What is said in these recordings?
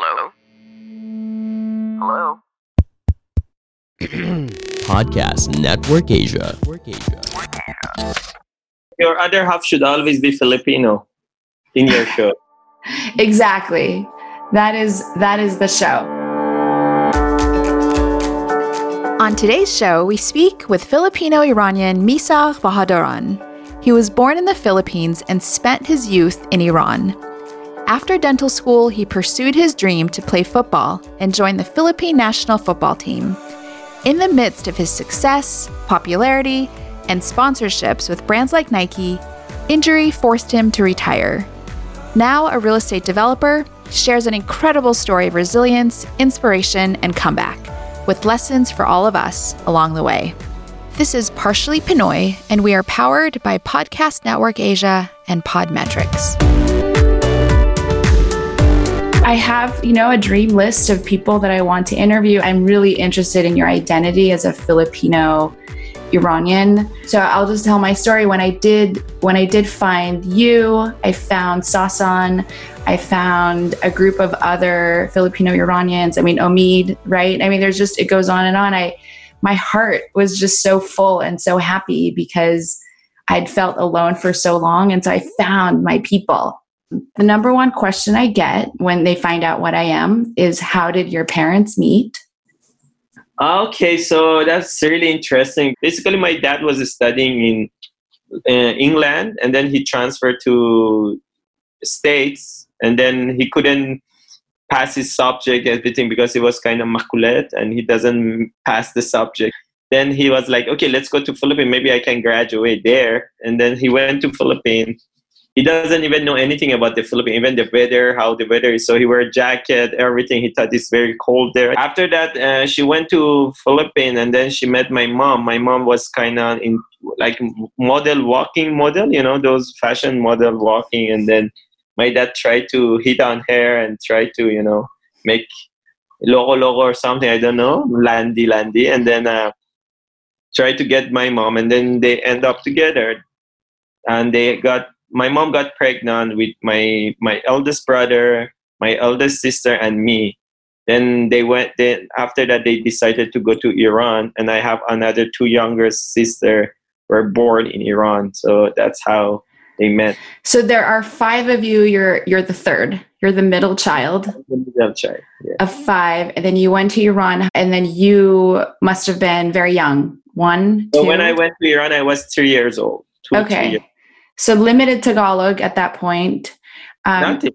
Hello? Hello? Podcast Network Asia. Your other half should always be Filipino in your show. Exactly. That is that is the show. On today's show, we speak with Filipino Iranian Misagh Bahadoran. He was born in the Philippines and spent his youth in Iran. After dental school, he pursued his dream to play football and joined the Philippine national football team. In the midst of his success, popularity, and sponsorships with brands like Nike, injury forced him to retire. Now a real estate developer, shares an incredible story of resilience, inspiration, and comeback, with lessons for all of us along the way. This is Partially Pinoy, and we are powered by Podcast Network Asia and Podmetrics. I have, you know, a dream list of people that I want to interview. I'm really interested in your identity as a Filipino Iranian. So I'll just tell my story. When I did when I did find you, I found Sasan, I found a group of other Filipino Iranians. I mean Omid, right? I mean there's just it goes on and on. I my heart was just so full and so happy because I'd felt alone for so long and so I found my people. The number one question I get when they find out what I am is how did your parents meet? Okay, so that's really interesting. Basically, my dad was studying in uh, England, and then he transferred to States, and then he couldn't pass his subject everything because he was kind of makulet and he doesn't pass the subject. Then he was like, okay, let's go to Philippines. Maybe I can graduate there. And then he went to Philippines he doesn't even know anything about the Philippines, even the weather, how the weather is. So he wear jacket, everything. He thought it's very cold there. After that, uh, she went to Philippines, and then she met my mom. My mom was kind of in like model walking model, you know, those fashion model walking. And then my dad tried to hit on her and try to, you know, make logo logo or something. I don't know, landy landy, and then uh, try to get my mom, and then they end up together, and they got my mom got pregnant with my my eldest brother, my eldest sister, and me. Then they went. Then after that, they decided to go to Iran, and I have another two younger sister were born in Iran. So that's how they met. So there are five of you. You're you're the third. You're the middle child. The middle child yeah. Of five, and then you went to Iran, and then you must have been very young. One. So two? when I went to Iran, I was three years old. Two, okay. So limited Tagalog at that point. Um, nothing.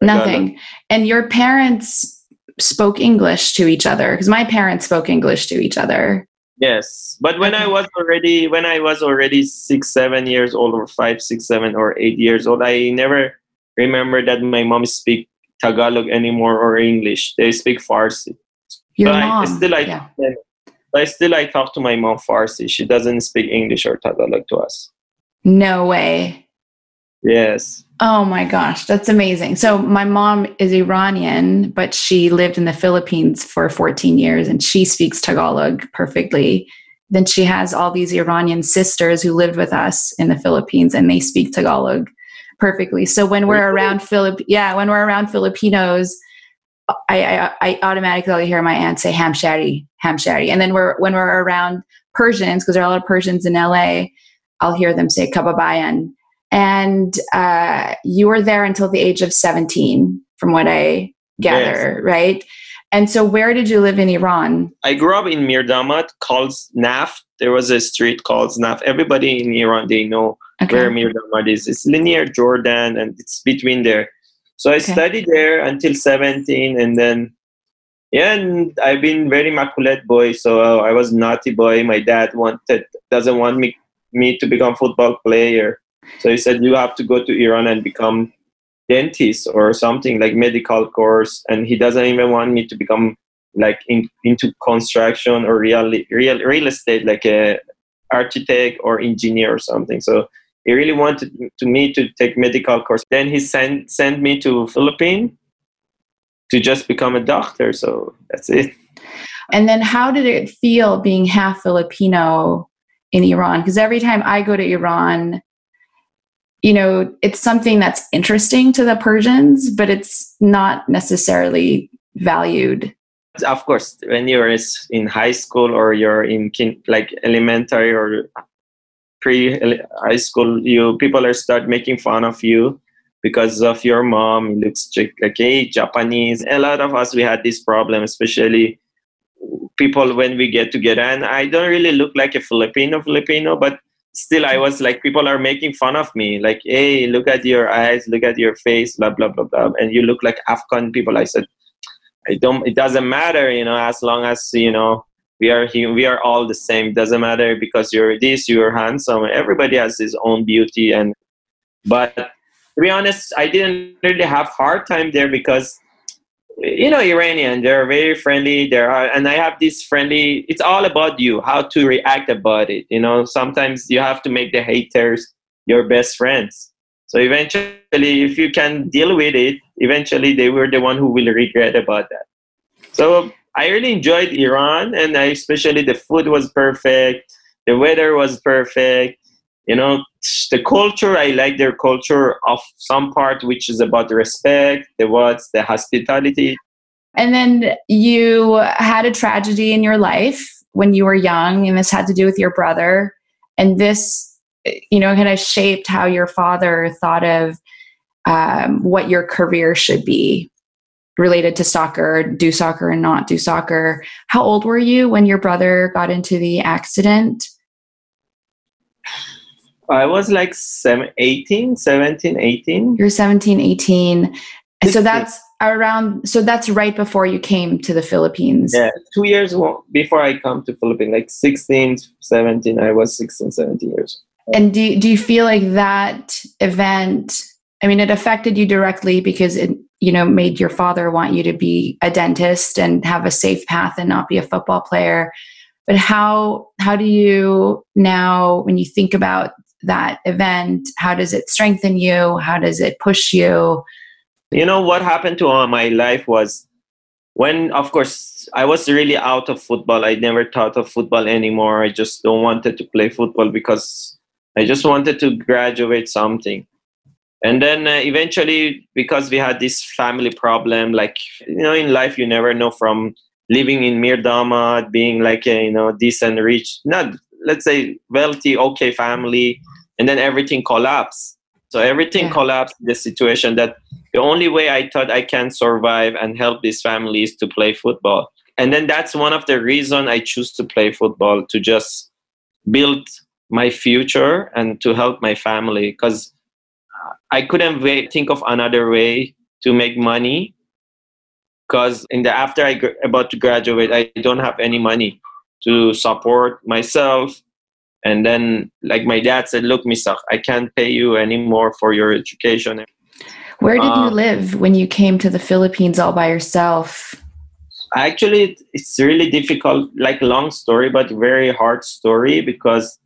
Nothing. And your parents spoke English to each other because my parents spoke English to each other. Yes, but when I was already when I was already six, seven years old, or five, six, seven, or eight years old, I never remember that my mom speak Tagalog anymore or English. They speak Farsi. Your but mom, I, still I, yeah. I still I talk to my mom Farsi. She doesn't speak English or Tagalog to us. No way. Yes. Oh my gosh, that's amazing. So my mom is Iranian, but she lived in the Philippines for 14 years and she speaks Tagalog perfectly. Then she has all these Iranian sisters who lived with us in the Philippines and they speak Tagalog perfectly. So when we're around Philip yeah, when we're around Filipinos, I, I, I automatically hear my aunt say hamshari, hamshari. And then we're when we're around Persians, because there are a lot of Persians in LA, I'll hear them say kababayan. And uh, you were there until the age of 17, from what I gather, Yes. right? And so, where did you live in Iran? I grew up in Mirdamad called Naf. There was a street called Naf. Everybody in Iran they know where Mirdamad is. It's linear Jordan and it's between there. So I Okay. studied there until 17 and then yeah, and I've been very maculet boy. So I was naughty boy. My dad wanted doesn't want me me to become football player. So he said you have to go to Iran and become dentist or something like medical course. And he doesn't even want me to become like in, into construction or real real real estate like a architect or engineer or something. So he really wanted to me to take medical course. Then he sent sent me to philippines to just become a doctor. So that's it. And then, how did it feel being half Filipino in Iran? Because every time I go to Iran, you know, it's something that's interesting to the Persians, but it's not necessarily valued. Of course, when you're in high school or you're in kin- like elementary or pre high school, you people are start making fun of you because of your mom. It looks like hey, Japanese. A lot of us we had this problem, especially people when we get together. And I don't really look like a Filipino Filipino, but still I was like people are making fun of me. Like, hey, look at your eyes, look at your face, blah blah blah blah, and you look like Afghan people. I said, I don't. It doesn't matter, you know, as long as you know we are here, we are all the same. It doesn't matter because you're this, you're handsome. Everybody has his own beauty, and but to be honest, I didn't really have hard time there because you know iranian they're very friendly there are and i have this friendly it's all about you how to react about it you know? Sometimes you have to make the haters your best friends. So eventually if you can deal with it eventually they were the one who will regret about that. So i really enjoyed iran and I, especially the food was perfect the weather was perfect you know the culture i like their culture of some part which is about respect the words the hospitality. And then you had a tragedy in your life when you were young and this had to do with your brother. And this you know kind of shaped how your father thought of um, what your career should be related to soccer do soccer and not do soccer. How old were you when your brother got into the accident I was like seven, 18, 17, 18. You're 17, 18. And so that's around, so that's right before you came to the Philippines. Yeah, two years before I come to Philippines, like 16, 17, I was 16, 17 years. And do, do you feel like that event, I mean, it affected you directly because it, you know, made your father want you to be a dentist and have a safe path and not be a football player. But how, how do you now, when you think about that event? How does it strengthen you? How does it push you? You know, what happened to my life was when, of course, I was really out of football. I never thought of football anymore. I just don't wanted to play football because I just wanted to graduate something. And then uh, eventually, because we had this family problem, like, you know, in life, you never know from living in Mirdamad, being like a, you know, decent, rich, not let's say wealthy okay family and then everything collapsed so everything yeah. collapsed the situation that the only way i thought i can survive and help these families to play football. And then that's one of the reason i choose to play football to just build my future and to help my family because i couldn't wait, think of another way to make money because in the after i about to graduate i don't have any money to support myself. And then like my dad said look Misagh i can't pay you anymore for your education. Where did you uh, live when you came to the philippines all by yourself? Actually it's really difficult like long story but very hard story because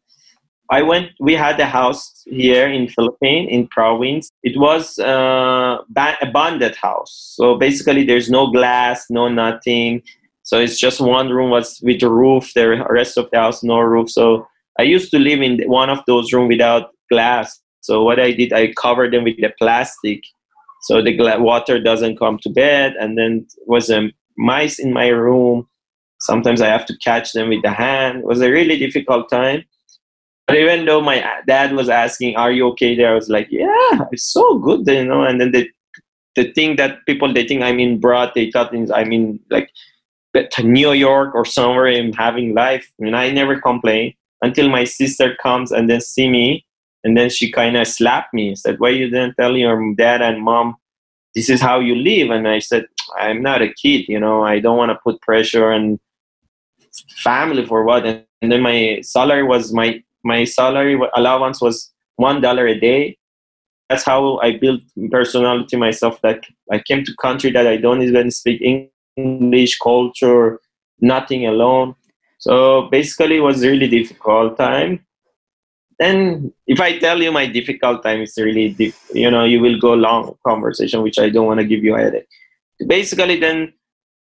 i went we had a house here in philippines in province. It was uh, a bonded house. So basically there's no glass no nothing so it's just one room was with the roof. The rest of the house no roof. So I used to live in one of those rooms without glass. So what I did, I covered them with the plastic, so the gla- water doesn't come to bed. And then was a mice in my room. Sometimes I have to catch them with the hand. It was a really difficult time. But even though my dad was asking, "Are you okay?" There, I was like, "Yeah, it's so good," you know. And then the the thing that people they think I'm in broad, they thought I'm in like to New York or somewhere and having life. I mean, I never complain until my sister comes and then see me, and then she kind of slapped me. and Said, "Why you didn't tell your dad and mom this is how you live?" And I said, "I'm not a kid, you know. I don't want to put pressure on family for what." And, and then my salary was my my salary allowance was one dollar a day. That's how I built personality myself. That I came to country that I don't even speak English English culture, nothing alone. So basically, it was really difficult time. Then, if I tell you my difficult time, it's really, diff- you know, you will go long conversation, which I don't want to give you a headache. Basically, then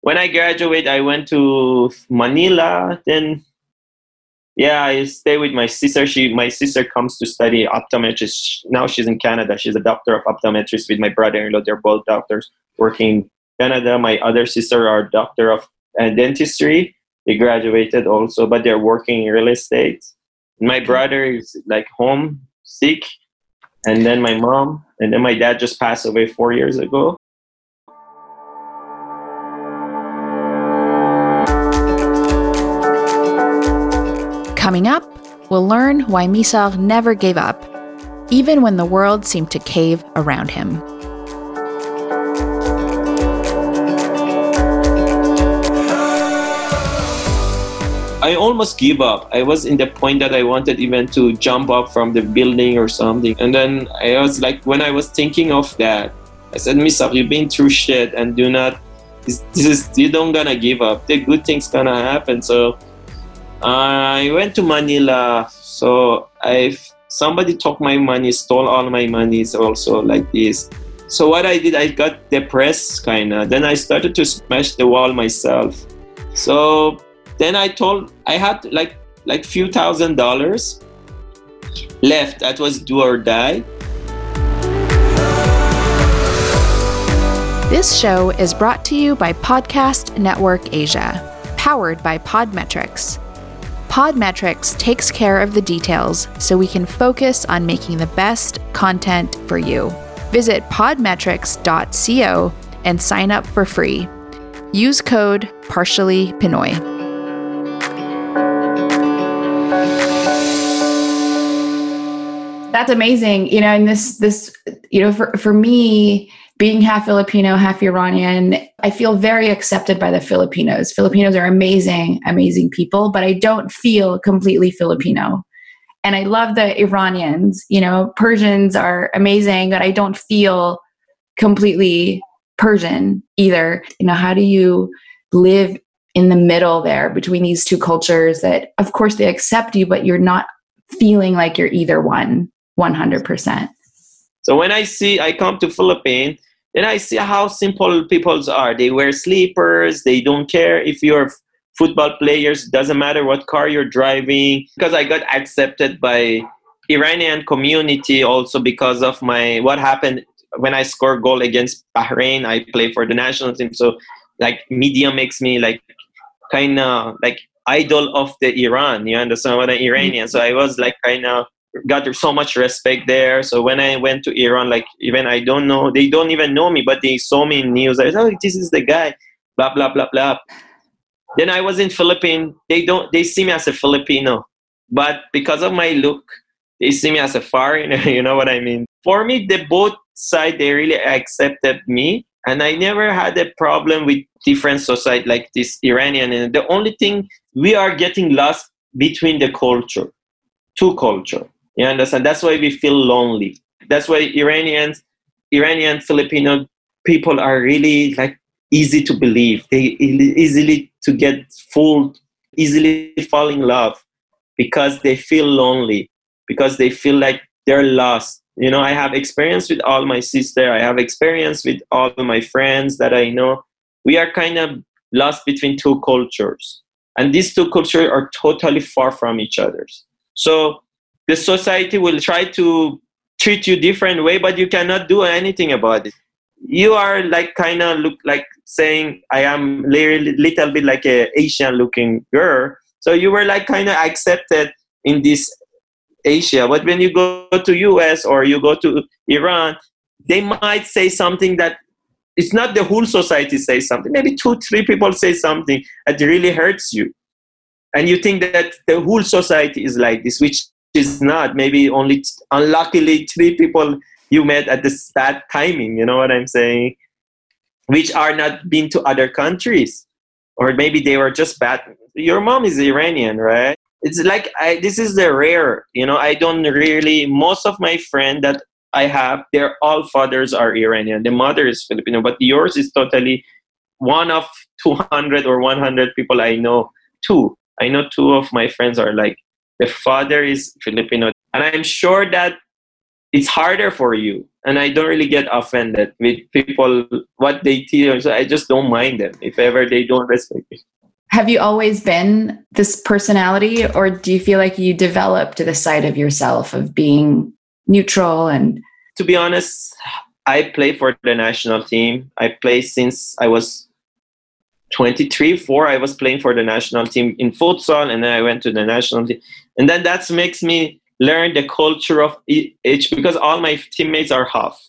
when I graduate, I went to Manila. Then Yeah, I stay with my sister. She, my sister comes to study optometry. Now she's in Canada. She's a doctor of optometrist with my brother-in-law. They're both doctors working in Canada. My other sister are doctor of uh, dentistry. They graduated also, but they're working in real estate. My brother is like home sick, and then my mom, and then my dad just passed away four years ago. Coming up, we'll learn why Misagh never gave up, even when the world seemed to cave around him. I almost give up. I was in the point that I wanted even to jump up from the building or something. And then I was like, when I was thinking of that, I said, Misagh, you've been through shit and do not, this, this is, you don't gonna give up. The good things gonna happen. So I went to Manila. So I somebody took my money, stole all my money. also like this. So what I did, I got depressed kind of. Then I started to smash the wall myself. So then I told I had like like few thousand dollars left. That was do or die. This show is brought to you by Podcast Network Asia, powered by Podmetrics. Podmetrics takes care of the details so we can focus on making the best content for you. Visit podmetrics.co and sign up for free. Use code partially Pinoy. That's amazing. You know, and this this you know for for me being half Filipino, half Iranian, I feel very accepted by the Filipinos. Filipinos are amazing, amazing people, but I don't feel completely Filipino. And I love the Iranians. You know, Persians are amazing, but I don't feel completely Persian either. You know, how do you live in the middle there between these two cultures that, of course, they accept you, but you're not feeling like you're either one 100%? So when I see, I come to Philippines, then I see how simple peoples are. They wear sleepers. They don't care if you're football players. Doesn't matter what car you're driving. Because I got accepted by Iranian community also because of my what happened when I scored goal against Bahrain. I play for the national team, so like media makes me like kind of like idol of the Iran. You understand what an Iranian? So I was like kind of got so much respect there. So when I went to Iran, like even I don't know, they don't even know me, but they saw me in news. I said, "Oh, this is the guy." Blah blah blah blah. Then I was in Philippines. They don't. They see me as a Filipino, but because of my look, they see me as a foreigner. You know what I mean? For me, the both side they really accepted me, and I never had a problem with different society like this Iranian. And the only thing we are getting lost between the culture, two culture you understand? That's why we feel lonely. That's why Iranians, Iranian Filipino people are really like easy to believe. They easily to get fooled, easily fall in love because they feel lonely, because they feel like they're lost. You know, I have experience with all my sister. I have experience with all my friends that I know. We are kind of lost between two cultures, and these two cultures are totally far from each other. So the society will try to treat you different way but you cannot do anything about it. You are like kind of look like saying i am little, little bit like a asian looking girl. So you were like kind of accepted in this asia. But when you go to us or you go to iran they might say something that it's not the whole society say something. Maybe two three people say something that really hurts you. And you think that the whole society is like this which is not. Maybe only unluckily three people you met at this bad timing. You know what I'm saying? Which are not been to other countries, or maybe they were just bad. Your mom is Iranian, right? It's like I, this is the rare. You know, I don't really. Most of my friends that I have, their all fathers are Iranian. The mother is Filipino, but yours is totally one of 200 or 100 people I know. Two. I know two of my friends are like the father is Filipino. And I'm sure that it's harder for you. And I don't really get offended with people, what they tell. So I just don't mind them if ever they don't respect me. Have you always been this personality, or do you feel like you developed the side of yourself of being neutral and? To be honest, I play for the national team. I play since I was 23, 4. I was playing for the national team in futsal, and then I went to the national team. And then that makes me learn the culture of each because all my teammates are half.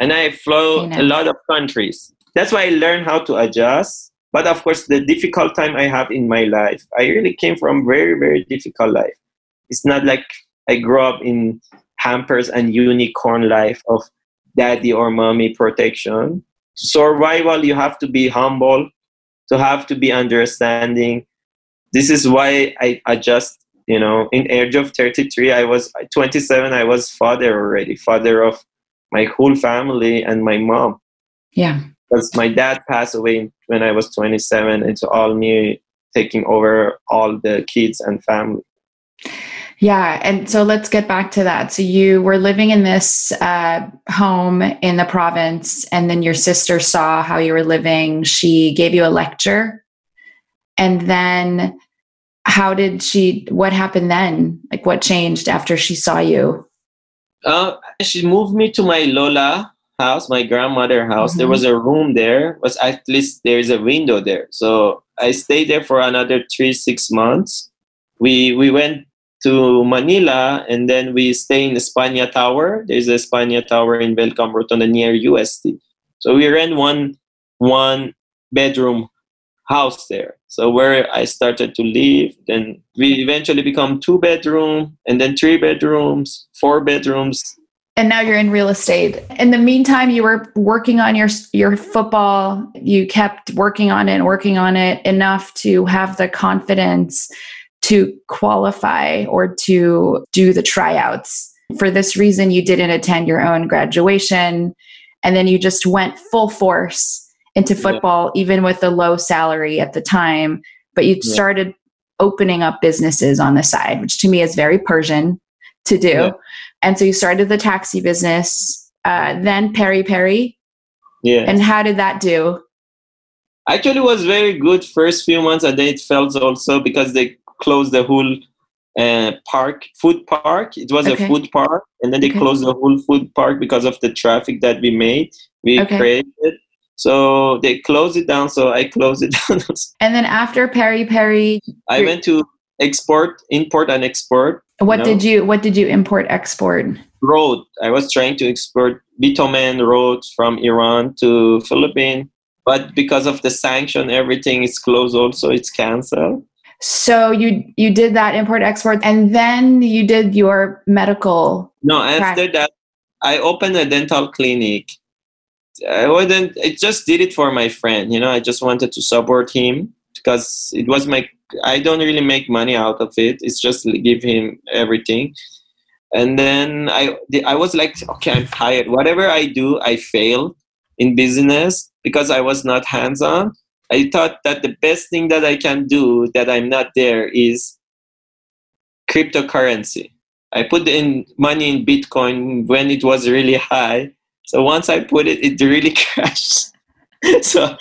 And I flow a lot of countries. That's why I learned how to adjust. But of course, the difficult time I have in my life, I really came from very, very difficult life. It's not like I grew up in hampers and unicorn life of daddy or mommy protection. Survival, you have to be humble, to have to be understanding. This is why I adjust. You know, in age of 33, I was 27. I was father already, father of my whole family and my mom. Yeah. Because my dad passed away when I was 27. It's all me taking over all the kids and family. Yeah. And so let's get back to that. So you were living in this uh, home in the province, and then your sister saw how you were living. She gave you a lecture. And then how did she, what happened then? Like what changed after she saw you? Uh, she moved me to my Lola house, my grandmother house. Mm-hmm. There was a room there, was at least there's a window there. So I stayed there for another three, six months. We we went to Manila and then we stay in the Espana Tower. There's a Espana Tower in Welcome Rotonda near UST So we rent one one bedroom house there. So where I started to live, then we eventually become two bedroom and then three bedrooms, four bedrooms. And now you're in real estate. In the meantime, you were working on your your football. You kept working on it and working on it enough to have the confidence to qualify or to do the tryouts. For this reason, you didn't attend your own graduation. And then you just went full force into football, yeah. even with a low salary at the time. But you yeah. started opening up businesses on the side, which to me is very Persian to do. Yeah. And so you started the taxi business, uh, then Peri Peri. Yeah. And how did that do? Actually, was very good first few months, and then it failed also because they closed the whole uh, park, food park. It was okay. a food park, and then they okay. closed the whole food park because of the traffic that we made. We okay. created so they closed it down. So I closed it down. and then after Peri Peri, I went to export, import, and export. What you know? did you What did you import export? Road. I was trying to export bitumen roads from Iran to Philippines, but because of the sanction, everything is closed. Also, it's canceled. So you you did that import export, and then you did your medical. No, after that, I opened a dental clinic I wouldn't. I just did it for my friend. You know, I just wanted to support him because it was my. I don't really make money out of it. It's just give him everything. And then I, I was like, okay, I'm tired. Whatever I do, I fail in business because I was not hands on. I thought that the best thing that I can do that I'm not there is cryptocurrency. I put in money in Bitcoin when it was really high so once I put it, it really crashed. so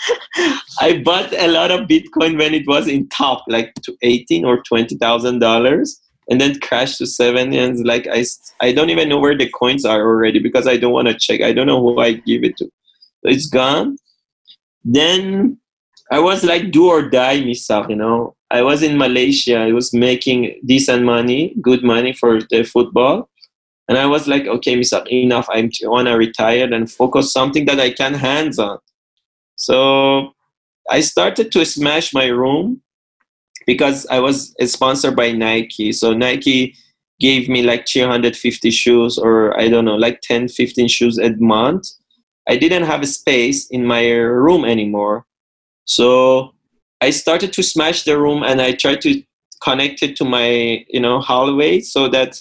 I bought a lot of Bitcoin when it was in top, like to eighteen or twenty thousand dollars, and then crashed to seven. And like I, I don't even know where the coins are already because I don't want to check. I don't know who I give it to. So it's gone. Then I was like do or die myself, you know. I was in Malaysia. I was making decent money, good money for the football. And I was like, okay, Mr. enough. I want to retire and focus something that I can hands on. So I started to smash my room because I was sponsored by Nike. So Nike gave me like 350 shoes or I don't know, like 10, 15 shoes a month. I didn't have a space in my room anymore. So I started to smash the room and I tried to connect it to my, you know, hallway so that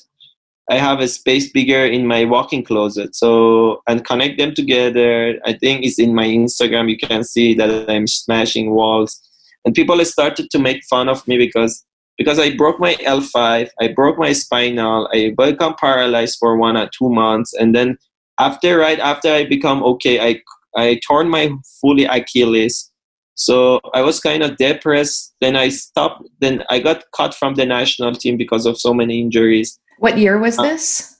I have a space bigger in my walk-in closet. So and connect them together. I think it's in my Instagram. You can see that I'm smashing walls, and people started to make fun of me because because I broke my L5, I broke my spinal, I become paralyzed for one or two months, and then after right after I become okay, I I torn my fully Achilles. So I was kind of depressed. Then I stopped. Then I got cut from the national team because of so many injuries. What year was uh, this?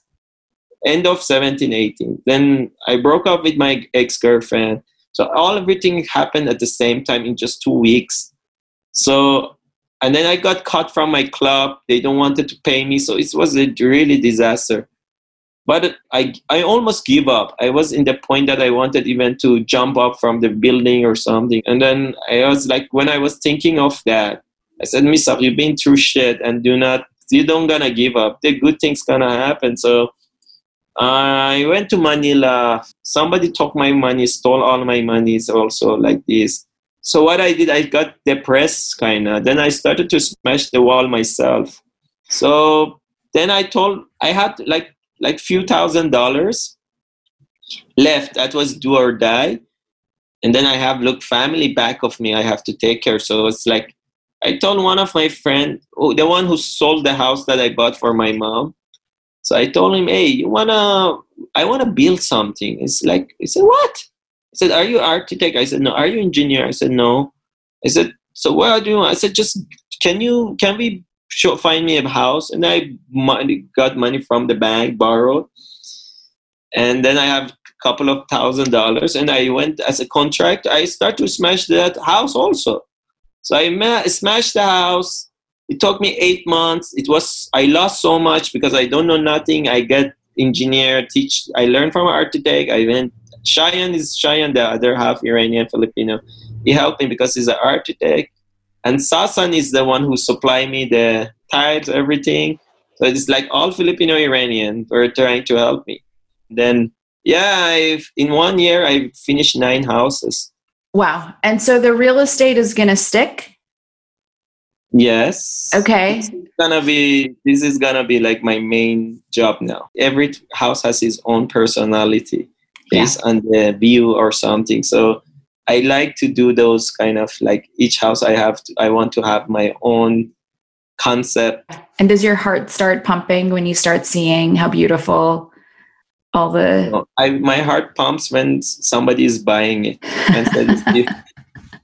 End of 17, 18. Then I broke up with my ex girlfriend. So all everything happened at the same time in just two weeks. So and then I got cut from my club. They don't wanted to pay me, so it was a really disaster. But I I almost give up. I was in the point that I wanted even to jump up from the building or something. And then I was like, when I was thinking of that, I said, Misagh, you've been through shit, and do not you don't gonna give up. The good things gonna happen. So I went to Manila. Somebody took my money, stole all my monies also like this. So what I did, I got depressed kind of. Then I started to smash the wall myself. So then I told I had like like few thousand dollars left. That was do or die. And then I have look family back of me. I have to take care. So it's like I told one of my friend, oh, the one who sold the house that I bought for my mom. So I told him, hey, you wanna? I wanna build something. It's like he said, what? I said, Are you architect? I said, No. Are you engineer? I said, No. I said, So what are you want? I said, Just can you can we show, find me a house? And I money, got money from the bank, borrowed. And then I have a couple of thousand dollars and I went as a contractor. I start to smash that house also. So I ma- smashed the house. It took me eight months. It was I lost so much because I don't know nothing. I get engineer, teach. I learned from an architect. I went Cheyenne is Cheyenne, the other half Iranian Filipino. He helped me because he's an architect. And Sasan is the one who supplied me the tiles, everything. So it's like all Filipino Iranian were trying to help me. Then, yeah, I've, in one year, I finished nine houses. Wow. And so the real estate is going to stick? Yes. Okay. This is gonna be this is gonna be like my main job now. Every house has its own personality based yeah. on the view or something. So I like to do those kind of like each house I have to, I want to have my own concept. And does your heart start pumping when you start seeing how beautiful all the I my heart pumps when somebody is buying it.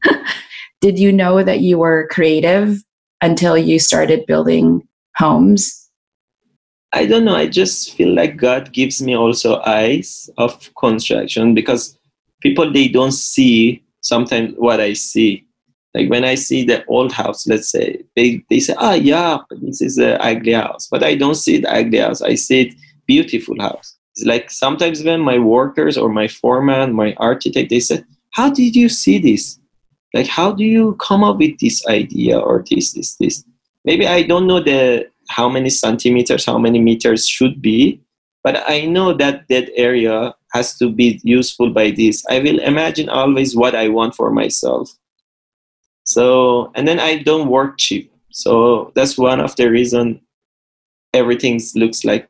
Did you know that you were creative until you started building homes? I don't know. I just feel like God gives me also eyes of construction because people they don't see sometimes what I see. Like when I see the old house, let's say they, they say, "Ah, oh, yeah, this is an ugly house," but I don't see the ugly house. I see it beautiful house. Like sometimes when my workers or my foreman, my architect, they said, "How did you see this? Like, how do you come up with this idea or this, this, this?" Maybe I don't know the how many centimeters, how many meters should be. But I know that that area has to be useful by this. I will imagine always what I want for myself. So, and then I don't work cheap. So that's one of the reason everything looks like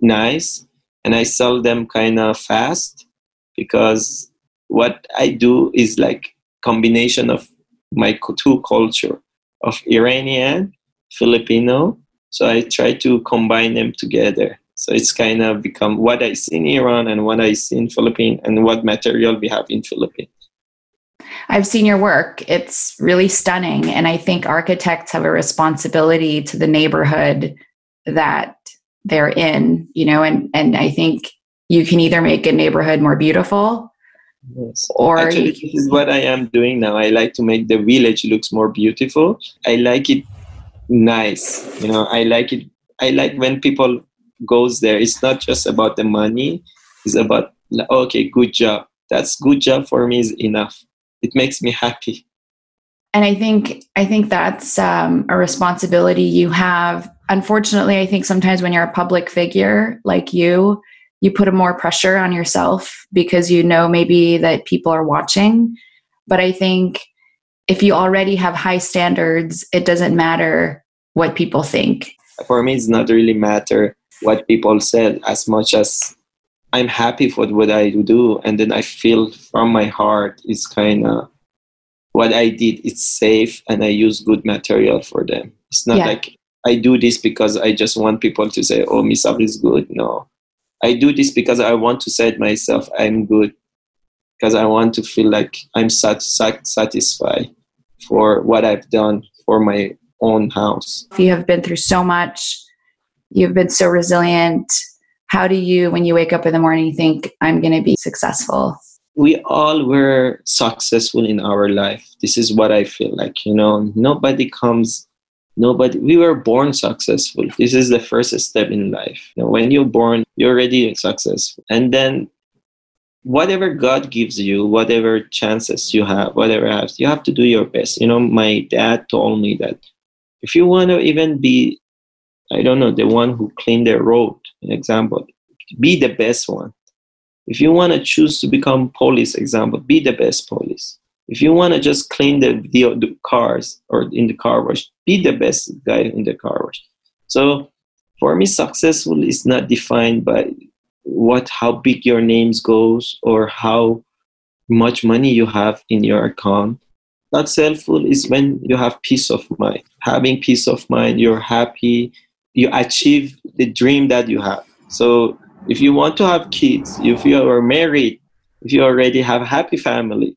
nice and I sell them kind of fast because what I do is like combination of my two culture of Iranian, Filipino, so I try to combine them together. So it's kind of become what I see in Iran and what I see in Philippines and what material we have in Philippines. I've seen your work. It's really stunning. And I think architects have a responsibility to the neighborhood that they're in, you know, and, and I think you can either make a neighborhood more beautiful yes. or Actually, this is what I am doing now. I like to make the village looks more beautiful. I like it nice you know i like it i like when people goes there it's not just about the money it's about okay good job that's good job for me is enough it makes me happy and i think i think that's um, a responsibility you have unfortunately i think sometimes when you're a public figure like you you put a more pressure on yourself because you know maybe that people are watching but i think if you already have high standards, it doesn't matter what people think. For me, it's not really matter what people said as much as I'm happy for what I do, and then I feel from my heart is kind of what I did. It's safe, and I use good material for them. It's not yeah. like I do this because I just want people to say, "Oh, Misagh is good." No, I do this because I want to say it myself. I'm good. because I want to feel like I'm sat- sat- satisfied for what I've done for my own house. You have been through so much. You've been so resilient. How do you, when you wake up in the morning, think, I'm going to be successful? We all were successful in our life. This is what I feel like. You know, nobody comes, nobody, we were born successful. This is the first step in life. You know, when you're born, you're already successful. And then whatever God gives you, whatever chances you have, whatever happens, you have to do your best. You know, my dad told me that if you want to even be, I don't know, the one who cleaned the road, an example, be the best one. If you want to choose to become police, example, be the best police. If you want to just clean the, the, the cars or in the car wash, be the best guy in the car wash. So for me, successful is not defined by what how big your names goes or how much money you have in your account. Successful is when you have peace of mind. Having peace of mind you're happy you achieve the dream that you have. So if you want to have kids if you are married if you already have a happy family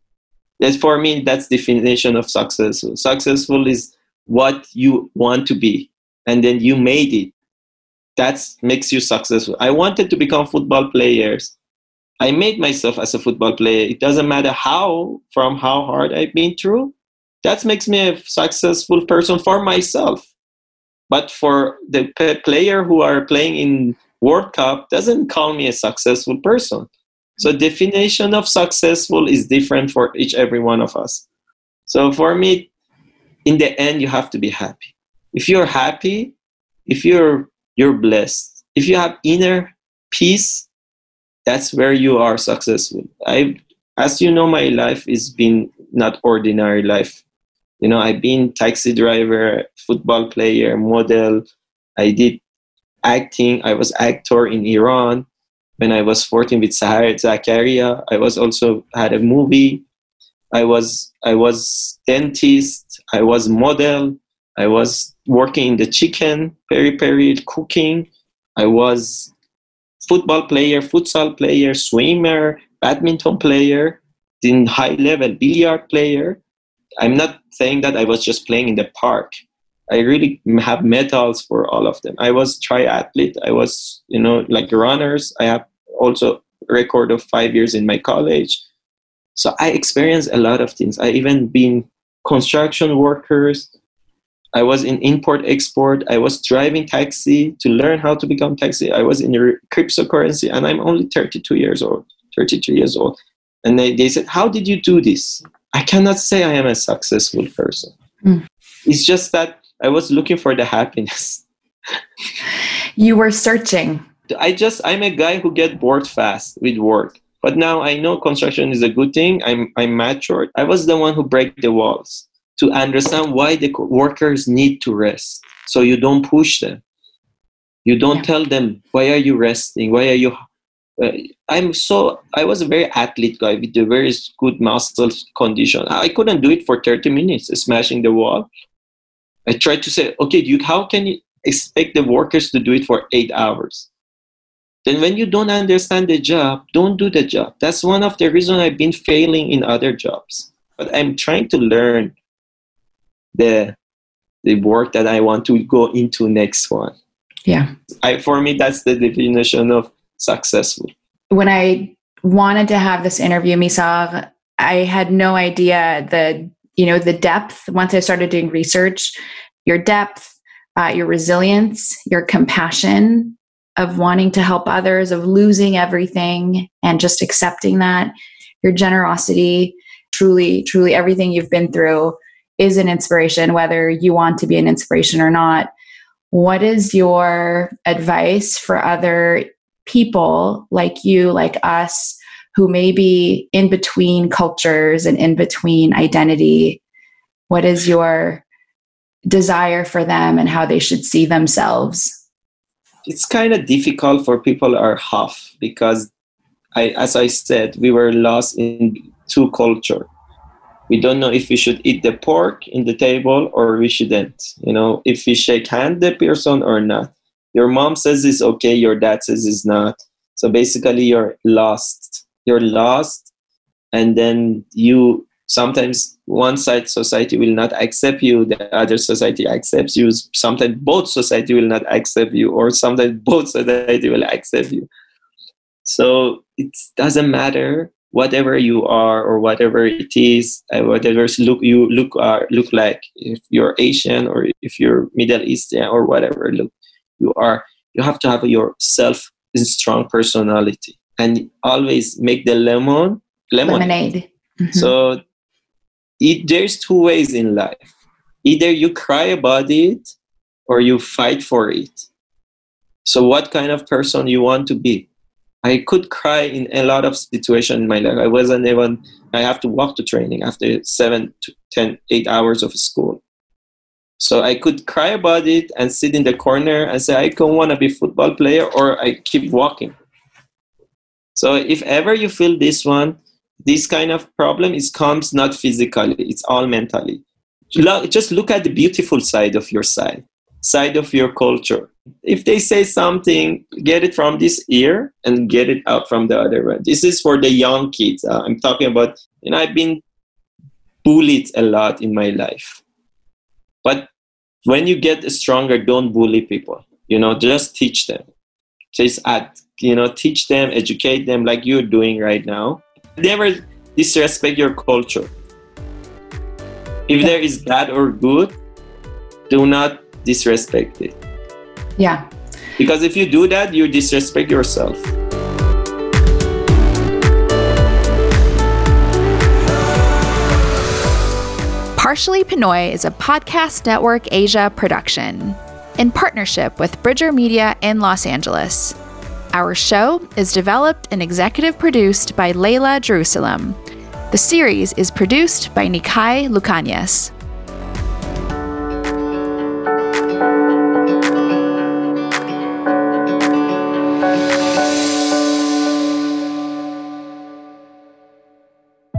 that's for me that's definition of successful successful is what you want to be and then you made it that makes you successful. I wanted to become football players. I made myself as a football player. It doesn't matter how, from how hard I've been through. That makes me a successful person for myself. But for the player who are playing in World Cup, doesn't call me a successful person. So definition of successful is different for each every one of us. So for me, in the end, you have to be happy. If you're happy, if you're you're blessed. If you have inner peace, that's where you are successful. I, as you know, my life has been not ordinary life. You know, I've been taxi driver, football player, model. I did acting. I was actor in Iran when I was 14 with Sahar Zakaria. I was also had a movie. I was I was dentist. I was model. I was working in the chicken, peri peri cooking. I was football player, futsal player, swimmer, badminton player, in high level billiard player. I'm not saying that I was just playing in the park. I really have medals for all of them. I was triathlete. I was, you know, like runners. I have also record of five years in my college. So I experienced a lot of things. I even been construction workers. I was in import export. I was driving taxi to learn how to become taxi. I was in cryptocurrency, and I'm only 32 years old, 33 years old. And they, they said, How did you do this? I cannot say I am a successful person. Mm. It's just that I was looking for the happiness. you were searching. I just, I'm a guy who get bored fast with work. But now I know construction is a good thing. I'm, I'm matured. I was the one who break the walls to understand why the workers need to rest so you don't push them you don't yeah. tell them why are you resting why are you uh, i'm so i was a very athlete guy with a very good muscle condition i couldn't do it for 30 minutes smashing the wall i tried to say okay you how can you expect the workers to do it for eight hours then when you don't understand the job don't do the job that's one of the reasons i've been failing in other jobs but i'm trying to learn the the work that I want to go into next one. Yeah. I for me that's the definition of successful. When I wanted to have this interview, Misagh, I had no idea the you know the depth. Once I started doing research, your depth, uh, your resilience, your compassion of wanting to help others, of losing everything and just accepting that, your generosity, truly, truly everything you've been through is an inspiration, whether you want to be an inspiration or not. What is your advice for other people like you, like us, who may be in between cultures and in between identity? What is your desire for them and how they should see themselves? It's kind of difficult for people are half because I, as I said, we were lost in two culture we don't know if we should eat the pork in the table or we shouldn't you know if we shake hand the person or not your mom says it's okay your dad says it's not so basically you're lost you're lost and then you sometimes one side society will not accept you the other society accepts you. Sometimes both society will not accept you or sometimes both society will accept you. So it doesn't matter whatever you are or whatever it is uh, whatever look you look are look like. If you're asian or if you're middle eastern or whatever look you are you have to have your self strong personality and always make the lemon lemonade, lemonade. Mm-hmm. so it, there's two ways in life either you cry about it or you fight for it so what kind of person you want to be I could cry in a lot of situations in my life. I wasn't even, I have to walk to training after seven to ten, eight hours of school. So I could cry about it and sit in the corner and say, I don't want to be a football player or I keep walking. So if ever you feel this one, this kind of problem is comes not physically, it's all mentally. Just look at the beautiful side of your side, side of your culture if they say something, get it from this ear and get it out from the other one. This is for the young kids. Uh, I'm talking about, you know, I've been bullied a lot in my life. But when you get stronger, don't bully people. You know, just teach them. Just add, you know, teach them, educate them like you're doing right now. Never disrespect your culture. If there is bad or good, do not disrespect it. Yeah. Because if you do that, you disrespect yourself. Partially Pinoy is a Podcast Network Asia production in partnership with Bridger Media in Los Angeles. Our show is developed and executive produced by Layla Jerusalem. The series is produced by Nikai Lucanias.